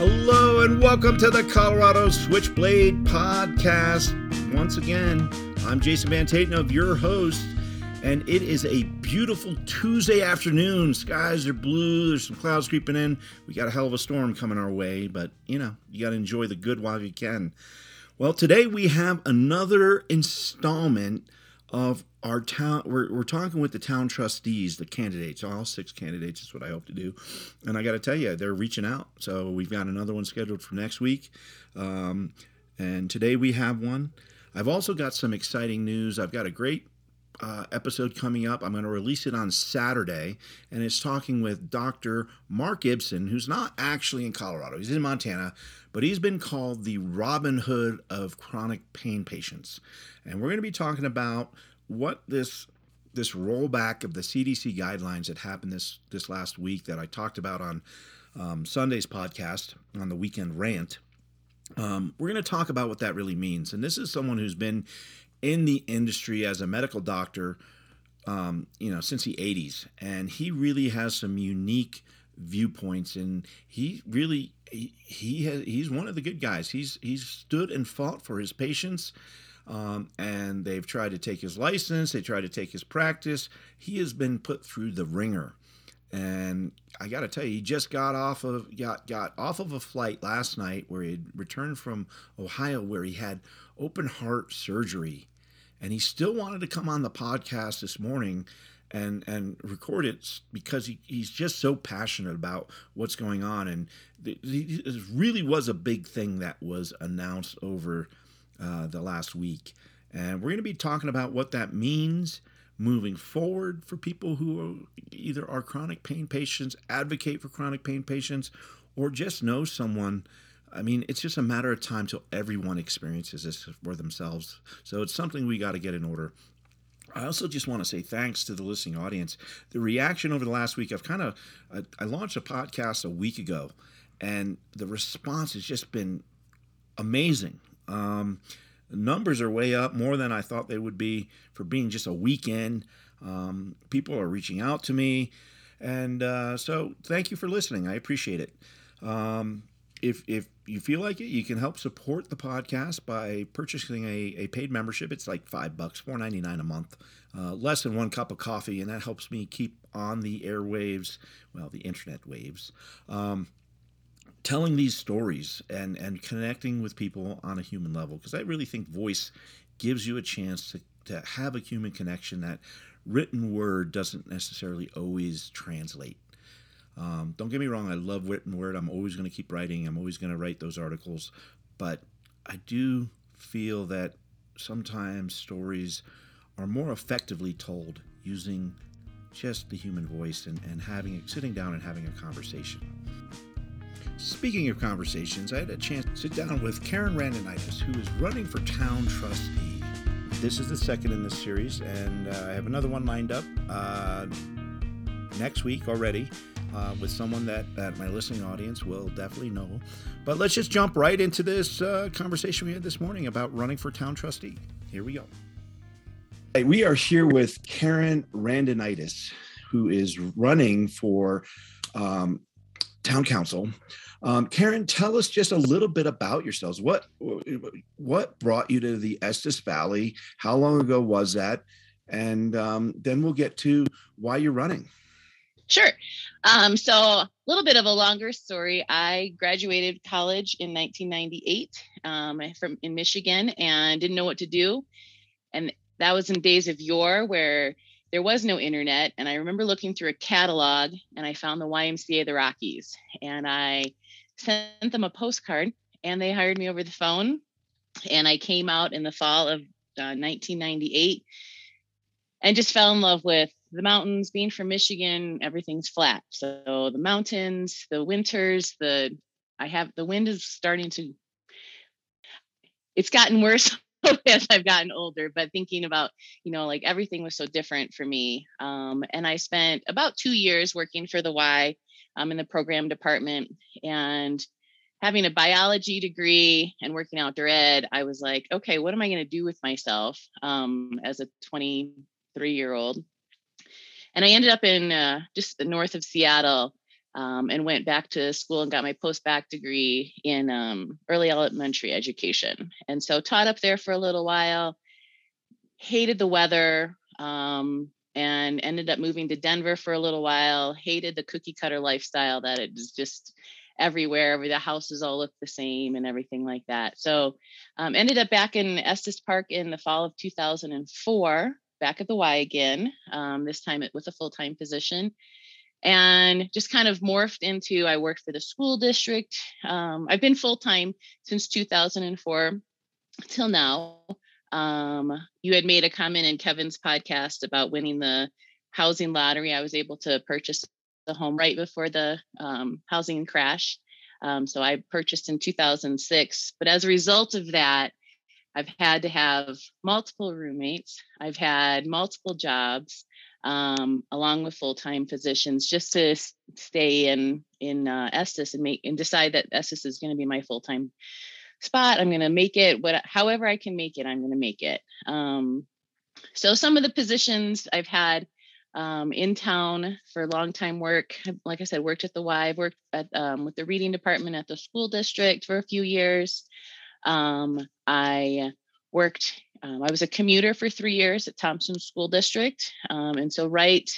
Hello and welcome to the Colorado Switchblade Podcast. Once again, I'm Jason Van Tatenhove, your host, and it is a beautiful Tuesday afternoon. Skies are blue, there's some clouds creeping in. We got a hell of a storm coming our way, but you know, you got to enjoy the good while you can. Well, today we have another installment of our town we're, we're talking with the town trustees the candidates all six candidates is what i hope to do and i got to tell you they're reaching out so we've got another one scheduled for next week um, and today we have one i've also got some exciting news i've got a great uh, episode coming up. I'm going to release it on Saturday, and it's talking with Dr. Mark Gibson, who's not actually in Colorado. He's in Montana, but he's been called the Robin Hood of chronic pain patients. And we're going to be talking about what this this rollback of the CDC guidelines that happened this this last week that I talked about on um, Sunday's podcast on the weekend rant. Um, we're going to talk about what that really means. And this is someone who's been in the industry as a medical doctor, um, you know, since the 80s. And he really has some unique viewpoints and he really he, he has he's one of the good guys he's he's stood and fought for his patients um, and they've tried to take his license they tried to take his practice. He has been put through the ringer. And I got to tell you, he just got off of got got off of a flight last night where he had returned from Ohio, where he had open heart surgery, and he still wanted to come on the podcast this morning and and record it because he, he's just so passionate about what's going on. And it really was a big thing that was announced over uh, the last week and we're going to be talking about what that means moving forward for people who are either are chronic pain patients advocate for chronic pain patients or just know someone I mean, it's just a matter of time till everyone experiences this for themselves. So it's something we got to get in order. I also just want to say thanks to the listening audience. The reaction over the last week, I've kind of, I, I launched a podcast a week ago, and the response has just been amazing. Um, numbers are way up, more than I thought they would be for being just a weekend. Um, people are reaching out to me, and uh, so thank you for listening. I appreciate it. Um, if if you feel like it, you can help support the podcast by purchasing a, a paid membership. It's like five bucks, four ninety nine a month, uh, less than one cup of coffee, and that helps me keep on the airwaves, well, the internet waves, um, telling these stories and and connecting with people on a human level. Because I really think voice gives you a chance to to have a human connection that written word doesn't necessarily always translate. Um, don't get me wrong, I love written word. I'm always going to keep writing. I'm always going to write those articles. But I do feel that sometimes stories are more effectively told using just the human voice and, and having sitting down and having a conversation. Speaking of conversations, I had a chance to sit down with Karen Randinitis, who is running for town trustee. This is the second in this series, and uh, I have another one lined up uh, next week already uh, with someone that, that my listening audience will definitely know. But let's just jump right into this uh, conversation we had this morning about running for town trustee. Here we go. Hey, we are here with Karen Randinitis, who is running for um, town council. Um, Karen, tell us just a little bit about yourselves. What what brought you to the Estes Valley? How long ago was that? And um, then we'll get to why you're running. Sure. Um, so a little bit of a longer story. I graduated college in 1998 um, from in Michigan and didn't know what to do. And that was in days of yore where there was no internet. And I remember looking through a catalog and I found the YMCA the Rockies. And I sent them a postcard and they hired me over the phone. And I came out in the fall of uh, 1998 and just fell in love with the mountains being from michigan everything's flat so the mountains the winters the i have the wind is starting to it's gotten worse as i've gotten older but thinking about you know like everything was so different for me um, and i spent about two years working for the y um, in the program department and having a biology degree and working outdoor ed i was like okay what am i going to do with myself um, as a 23 year old and I ended up in uh, just north of Seattle, um, and went back to school and got my post-bac degree in um, early elementary education. And so taught up there for a little while, hated the weather, um, and ended up moving to Denver for a little while, hated the cookie cutter lifestyle that it was just everywhere. The houses all look the same and everything like that. So um, ended up back in Estes Park in the fall of 2004, back at the Y again, um, this time with a full-time position and just kind of morphed into I worked for the school district. Um, I've been full time since 2004 till now. Um, you had made a comment in Kevin's podcast about winning the housing lottery. I was able to purchase the home right before the um, housing crash. Um, so I purchased in 2006. But as a result of that, I've had to have multiple roommates. I've had multiple jobs um, along with full-time positions just to stay in in uh, Estes and make and decide that Estes is going to be my full-time spot. I'm going to make it what however I can make it. I'm going to make it. Um, so some of the positions I've had um, in town for long time work. Like I said, worked at the Y. I've worked at, um, with the reading department at the school district for a few years. Um, I worked um, I was a commuter for three years at Thompson School District. Um, and so, right,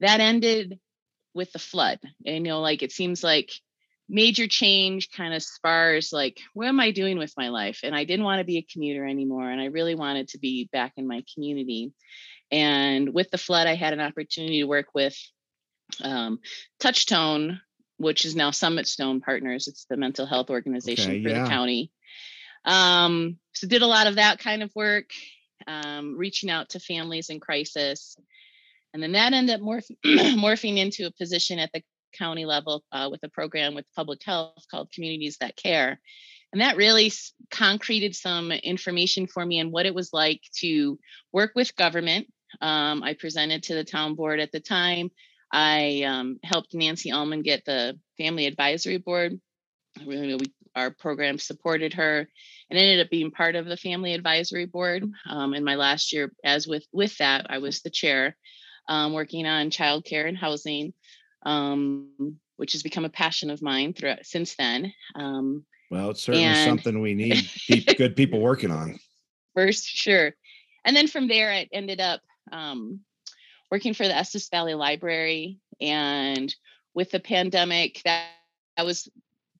that ended with the flood. And, you know, like it seems like major change kind of spars like, what am I doing with my life? And I didn't want to be a commuter anymore. And I really wanted to be back in my community. And with the flood, I had an opportunity to work with um, Touchstone, which is now Summit Stone Partners. It's the mental health organization okay, for yeah. the county. Um, so did a lot of that kind of work, um, reaching out to families in crisis. And then that ended up morph- morphing into a position at the county level uh, with a program with public health called Communities That Care. And that really concreted some information for me on what it was like to work with government. Um, I presented to the town board at the time. I um, helped Nancy Allman get the Family Advisory Board. We, our program supported her and ended up being part of the family advisory board. Um, in my last year, as with with that, I was the chair, um, working on childcare and housing, um, which has become a passion of mine throughout since then. Um, well, it's certainly and, something we need good people working on. First, sure, and then from there, I ended up um, working for the Estes Valley Library, and with the pandemic, that that was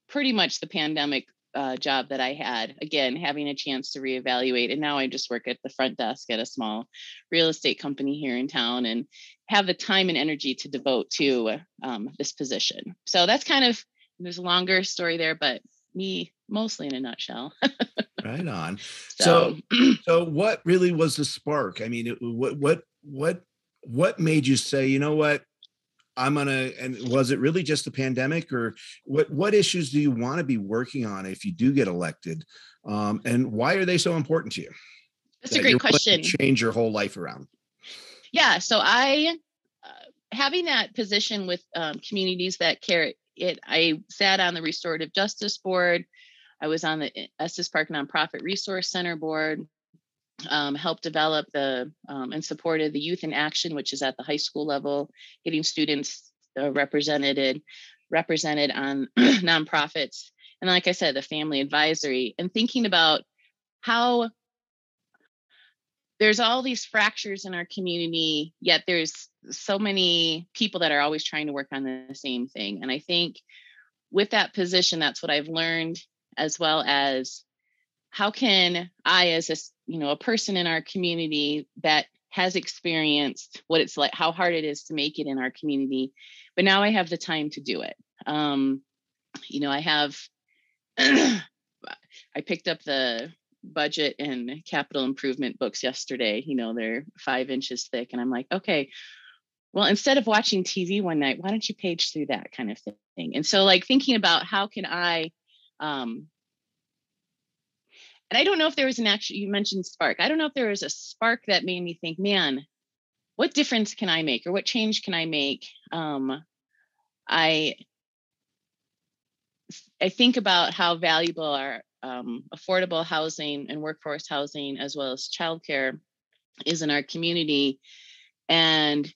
pretty much the pandemic uh, job that I had. Again, having a chance to reevaluate. And now I just work at the front desk at a small real estate company here in town and have the time and energy to devote to um, this position. So that's kind of, there's a longer story there, but me mostly in a nutshell. right on. So, so, so what really was the spark? I mean, what, what, what, what made you say, you know what, I'm gonna and was it really just the pandemic or what what issues do you want to be working on if you do get elected? Um, and why are they so important to you? That's that a great question. Change your whole life around. Yeah, so I uh, having that position with um, communities that care it I sat on the restorative justice board. I was on the Estes Park Nonprofit Resource Center board um, helped develop the um, and supported the Youth in Action, which is at the high school level, getting students uh, represented represented on nonprofits, and like I said, the family advisory, and thinking about how there's all these fractures in our community, yet there's so many people that are always trying to work on the same thing. And I think with that position, that's what I've learned, as well as how can I, as a you know a person in our community that has experienced what it's like, how hard it is to make it in our community, but now I have the time to do it. Um, you know, I have. I picked up the budget and capital improvement books yesterday. You know, they're five inches thick, and I'm like, okay, well, instead of watching TV one night, why don't you page through that kind of thing? And so, like, thinking about how can I um, and I don't know if there was an actual, you mentioned spark. I don't know if there was a spark that made me think, man, what difference can I make or what change can I make? Um, I, I think about how valuable our um, affordable housing and workforce housing, as well as childcare, is in our community. And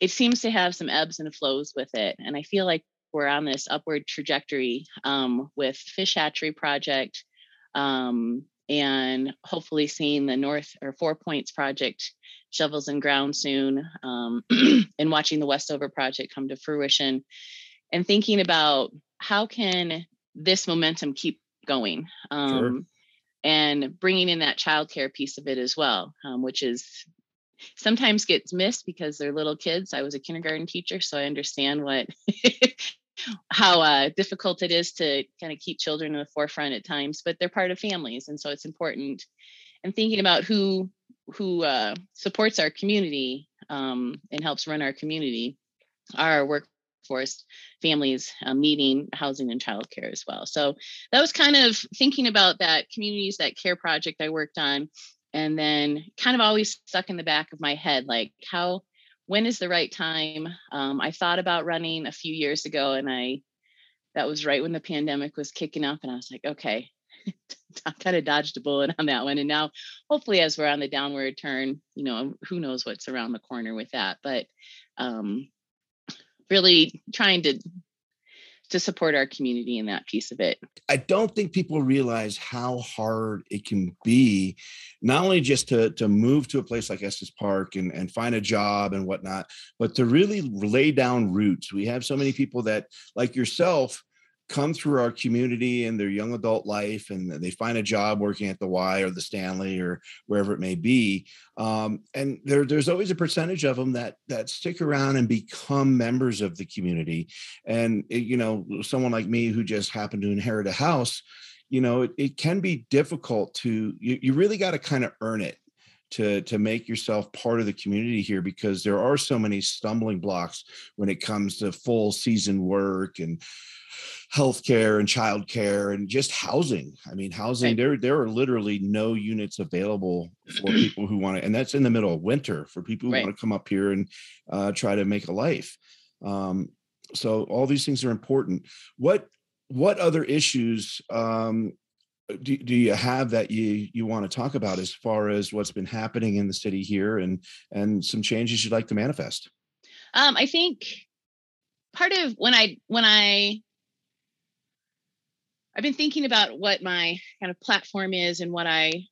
it seems to have some ebbs and flows with it. And I feel like we're on this upward trajectory um, with Fish Hatchery Project um, and hopefully seeing the North or Four Points Project shovels in ground soon um, and watching the Westover Project come to fruition and thinking about how can this momentum keep going um, sure. and bringing in that childcare piece of it as well, um, which is sometimes gets missed because they're little kids. I was a kindergarten teacher, so I understand what how uh, difficult it is to kind of keep children in the forefront at times, but they're part of families, and so it's important. And thinking about who who uh, supports our community um, and helps run our community, our workforce, families, uh, meeting, housing, and childcare as well. So that was kind of thinking about that communities that care project I worked on, and then kind of always stuck in the back of my head, like how when is the right time? Um, I thought about running a few years ago, and I that was right when the pandemic was kicking up, and I was like, okay, I kind of dodged a bullet on that one. And now, hopefully, as we're on the downward turn, you know, who knows what's around the corner with that, but um, really trying to to support our community in that piece of it. I don't think people realize how hard it can be, not only just to, to move to a place like Estes Park and, and find a job and whatnot, but to really lay down roots. We have so many people that, like yourself, come through our community in their young adult life and they find a job working at the Y or the Stanley or wherever it may be. Um, and there, there's always a percentage of them that that stick around and become members of the community. And it, you know, someone like me who just happened to inherit a house, you know, it, it can be difficult to you, you really got to kind of earn it to to make yourself part of the community here because there are so many stumbling blocks when it comes to full season work and healthcare and childcare and just housing. I mean, housing right. there there are literally no units available for people who want to, and that's in the middle of winter for people who right. want to come up here and uh, try to make a life. Um, so all these things are important. What what other issues um, do, do you have that you you want to talk about as far as what's been happening in the city here and and some changes you'd like to manifest? Um, I think part of when I when I I've been thinking about what my kind of platform is and what I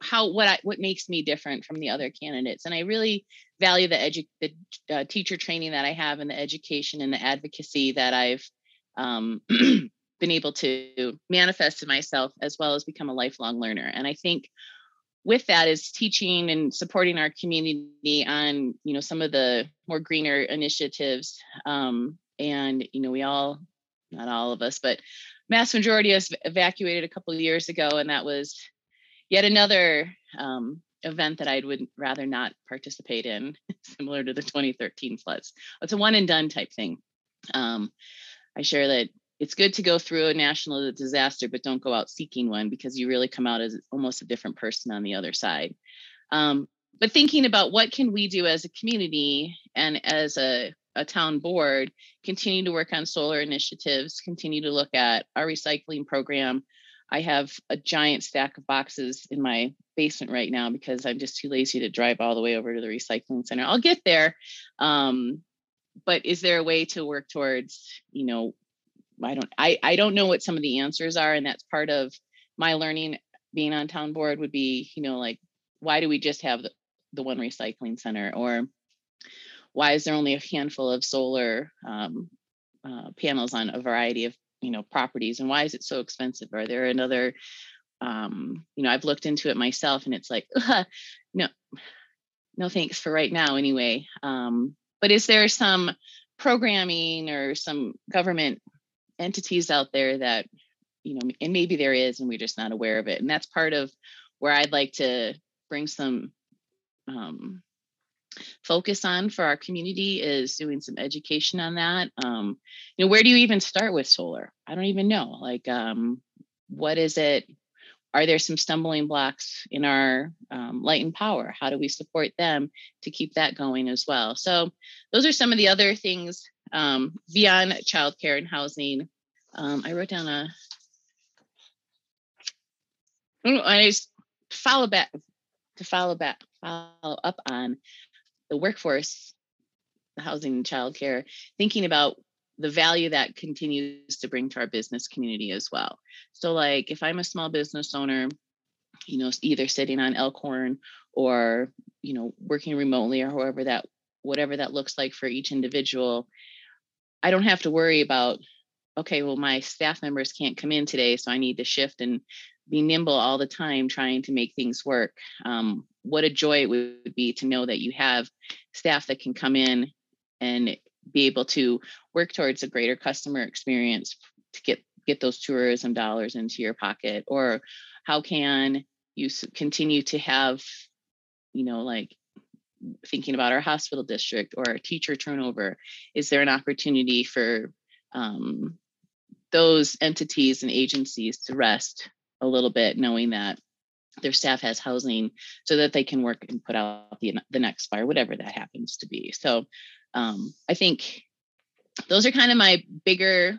how what I what makes me different from the other candidates. And I really value the edu- the uh, teacher training that I have and the education and the advocacy that I've um, been able to manifest in myself as well as become a lifelong learner. And I think with that is teaching and supporting our community on you know some of the more greener initiatives. Um, and you know we all not all of us but mass majority has evacuated a couple of years ago, and that was yet another um, event that I would rather not participate in, similar to the 2013 floods. It's a one and done type thing. Um, I share that it's good to go through a national disaster, but don't go out seeking one because you really come out as almost a different person on the other side. Um, but thinking about what can we do as a community and as a a town board, continue to work on solar initiatives, continue to look at our recycling program. I have a giant stack of boxes in my basement right now because I'm just too lazy to drive all the way over to the recycling center. I'll get there. Um, but is there a way to work towards, you know, I don't I, I don't know what some of the answers are. And that's part of my learning being on town board would be, you know, like why do we just have the, the one recycling center or why is there only a handful of solar um, uh, panels on a variety of you know properties and why is it so expensive? Are there another um, you know i've looked into it myself and it's like no no thanks for right now anyway. Um, but is there some programming or some government entities out there that you know and maybe there is and we're just not aware of it and that's part of where i'd like to bring some um, focus on for our community is doing some education on that. Um, you know, where do you even start with solar? I don't even know. Like, um, what is it? Are there some stumbling blocks in our um, light and power? How do we support them to keep that going as well? So, those are some of the other things um, beyond childcare and housing. Um, I wrote down a. I just follow back to follow back follow up on the workforce housing and childcare, thinking about the value that continues to bring to our business community as well. So, like if I'm a small business owner, you know, either sitting on Elkhorn or you know working remotely or however that whatever that looks like for each individual, I don't have to worry about okay, well my staff members can't come in today, so I need to shift and be nimble all the time trying to make things work. Um, what a joy it would be to know that you have staff that can come in and be able to work towards a greater customer experience to get get those tourism dollars into your pocket? Or how can you continue to have you know like thinking about our hospital district or our teacher turnover? Is there an opportunity for um, those entities and agencies to rest a little bit knowing that their staff has housing so that they can work and put out the, the next fire whatever that happens to be so um, I think those are kind of my bigger,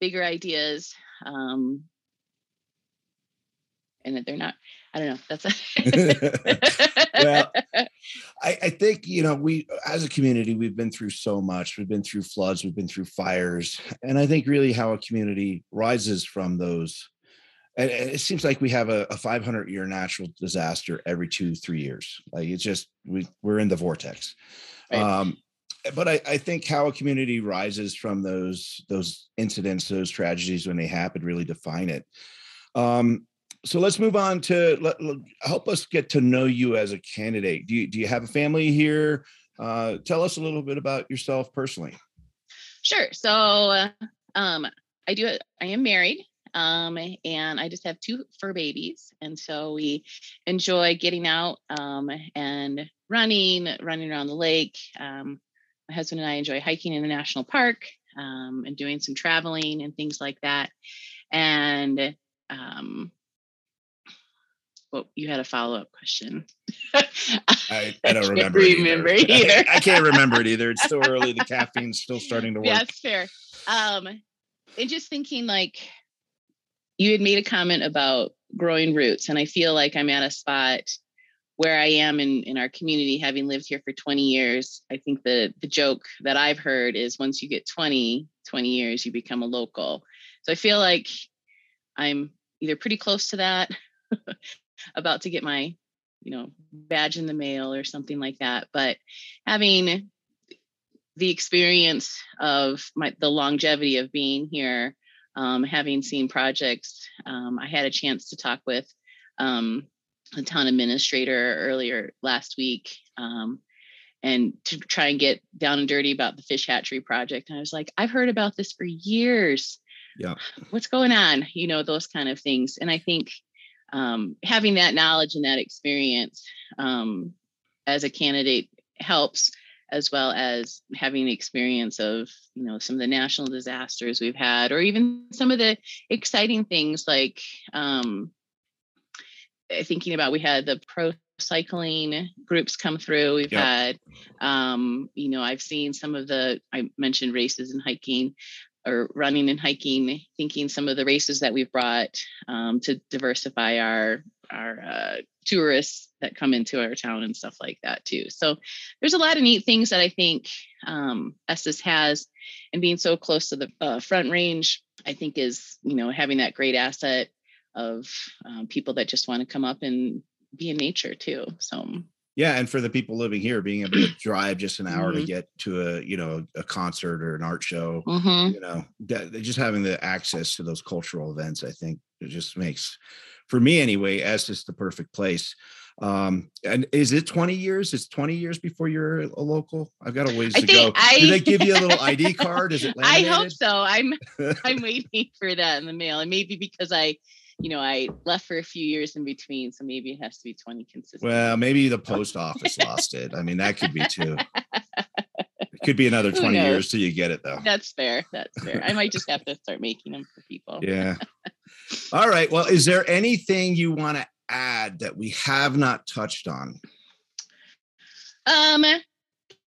bigger ideas. Um, and that they're not, I don't know. That's a well, I, I think, you know, we as a community, we've been through so much. We've been through floods, we've been through fires. And I think really how a community rises from those and it seems like we have a, a 500 year natural disaster every two three years like it's just we we're in the vortex Right. Um, but I, I, think how a community rises from those those incidents, those tragedies when they happen, really define it. Um, so let's move on to let, let, help us get to know you as a candidate. Do you do you have a family here? Uh, tell us a little bit about yourself personally. Sure. So uh, um, I do. I am married. Um, and I just have two fur babies. And so we enjoy getting out um, and running, running around the lake. Um, my husband and I enjoy hiking in the national park um, and doing some traveling and things like that. And um, well, you had a follow up question. I, I, don't remember. remember either. either. I, I, can't remember it either. It's still early. The caffeine's still starting to work. Yeah, that's fair. Um, and just thinking like you had made a comment about growing roots, and I feel like I'm at a spot where I am in, in our community, having lived here for 20 years, I think the the joke that I've heard is once you get 20, 20 years, you become a local. So I feel like I'm either pretty close to that, about to get my, you know, badge in the mail or something like that. But having the experience of my the longevity of being here, um, having seen projects, um, I had a chance to talk with um, the town administrator earlier last week um, and to try and get down and dirty about the fish hatchery project. And I was like, I've heard about this for years. Yeah. What's going on? You know, those kind of things. And I think um, having that knowledge and that experience um, as a candidate helps as well as having the experience of you know some of the national disasters we've had or even some of the exciting things like um, Eh, thinking about we had the pro cycling groups come through we've yep. had um, you know i've seen some of the i mentioned races and hiking or running and hiking thinking some of the races that we've brought um, to diversify our our uh, tourists that come into our town and stuff like that too so there's a lot of neat things that i think um, estes has and being so close to the uh, front range i think is you know having that great asset of um, people that just want to come up and be in nature too. So yeah, and for the people living here, being able to drive just an hour mm-hmm. to get to a you know a concert or an art show, mm-hmm. you know, that, just having the access to those cultural events, I think it just makes, for me anyway, Estes the perfect place. Um, and is it 20 years? It's 20 years before you're a local. I've got a ways I to go. I, Do they give you a little ID card? Is it? Laminated? I hope so. I'm I'm waiting for that in the mail, and maybe because I you know, I left for a few years in between, so maybe it has to be 20 consistent. Well, maybe the post office lost it. I mean, that could be too. It could be another 20 years till you get it though. That's fair. That's fair. I might just have to start making them for people. Yeah. All right. Well, is there anything you want to add that we have not touched on? Um,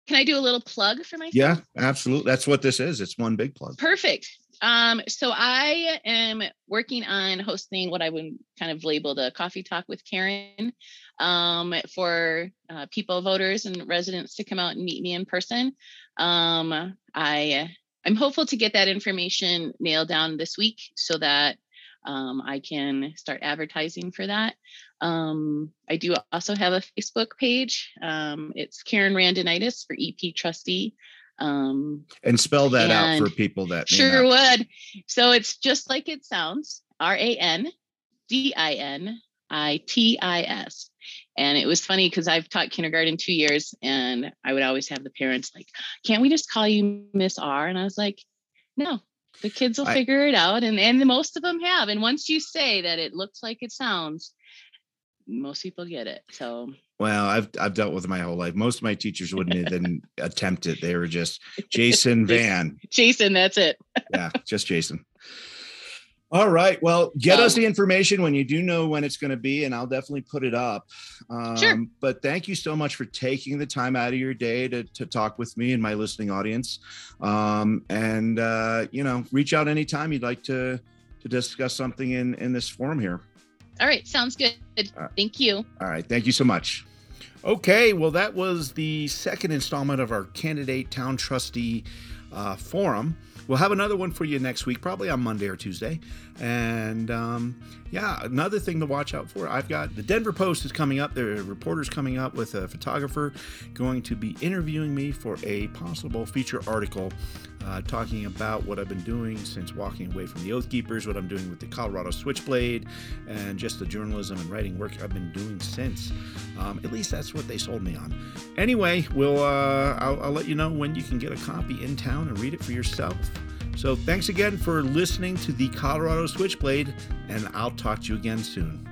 can I do a little plug for myself? Yeah, absolutely. That's what this is. It's one big plug. Perfect. Um, so I am working on hosting what I would kind of label the coffee talk with Karen um, for uh, people, voters, and residents to come out and meet me in person. Um, I I'm hopeful to get that information nailed down this week so that um, I can start advertising for that. Um, I do also have a Facebook page. Um, it's Karen Randinitis for EP trustee. Um, and spell that out for people that sure not. would. So it's just like it sounds R A N D I N I T I S. And it was funny because I've taught kindergarten two years and I would always have the parents like, can't we just call you Miss R? And I was like, no, the kids will I, figure it out. And, and most of them have. And once you say that it looks like it sounds, most people get it. So well, I've I've dealt with my whole life. Most of my teachers wouldn't even attempt it. They were just Jason Van. Jason, that's it. yeah, just Jason. All right. Well, get um, us the information when you do know when it's going to be, and I'll definitely put it up. Um, sure. But thank you so much for taking the time out of your day to, to talk with me and my listening audience. Um, and, uh, you know, reach out anytime you'd like to, to discuss something in, in this forum here. All right. Sounds good. Uh, thank you. All right. Thank you so much. Okay. Well, that was the second installment of our candidate town trustee uh, forum. We'll have another one for you next week, probably on Monday or Tuesday. And um, yeah, another thing to watch out for. I've got the Denver Post is coming up. Are reporters coming up with a photographer going to be interviewing me for a possible feature article uh, talking about what I've been doing since walking away from the Oath Keepers, what I'm doing with the Colorado Switchblade, and just the journalism and writing work I've been doing since. Um, at least that's what they sold me on. Anyway, we'll uh, I'll, I'll let you know when you can get a copy in town and read it for yourself. So thanks again for listening to the Colorado Switchblade, and I'll talk to you again soon.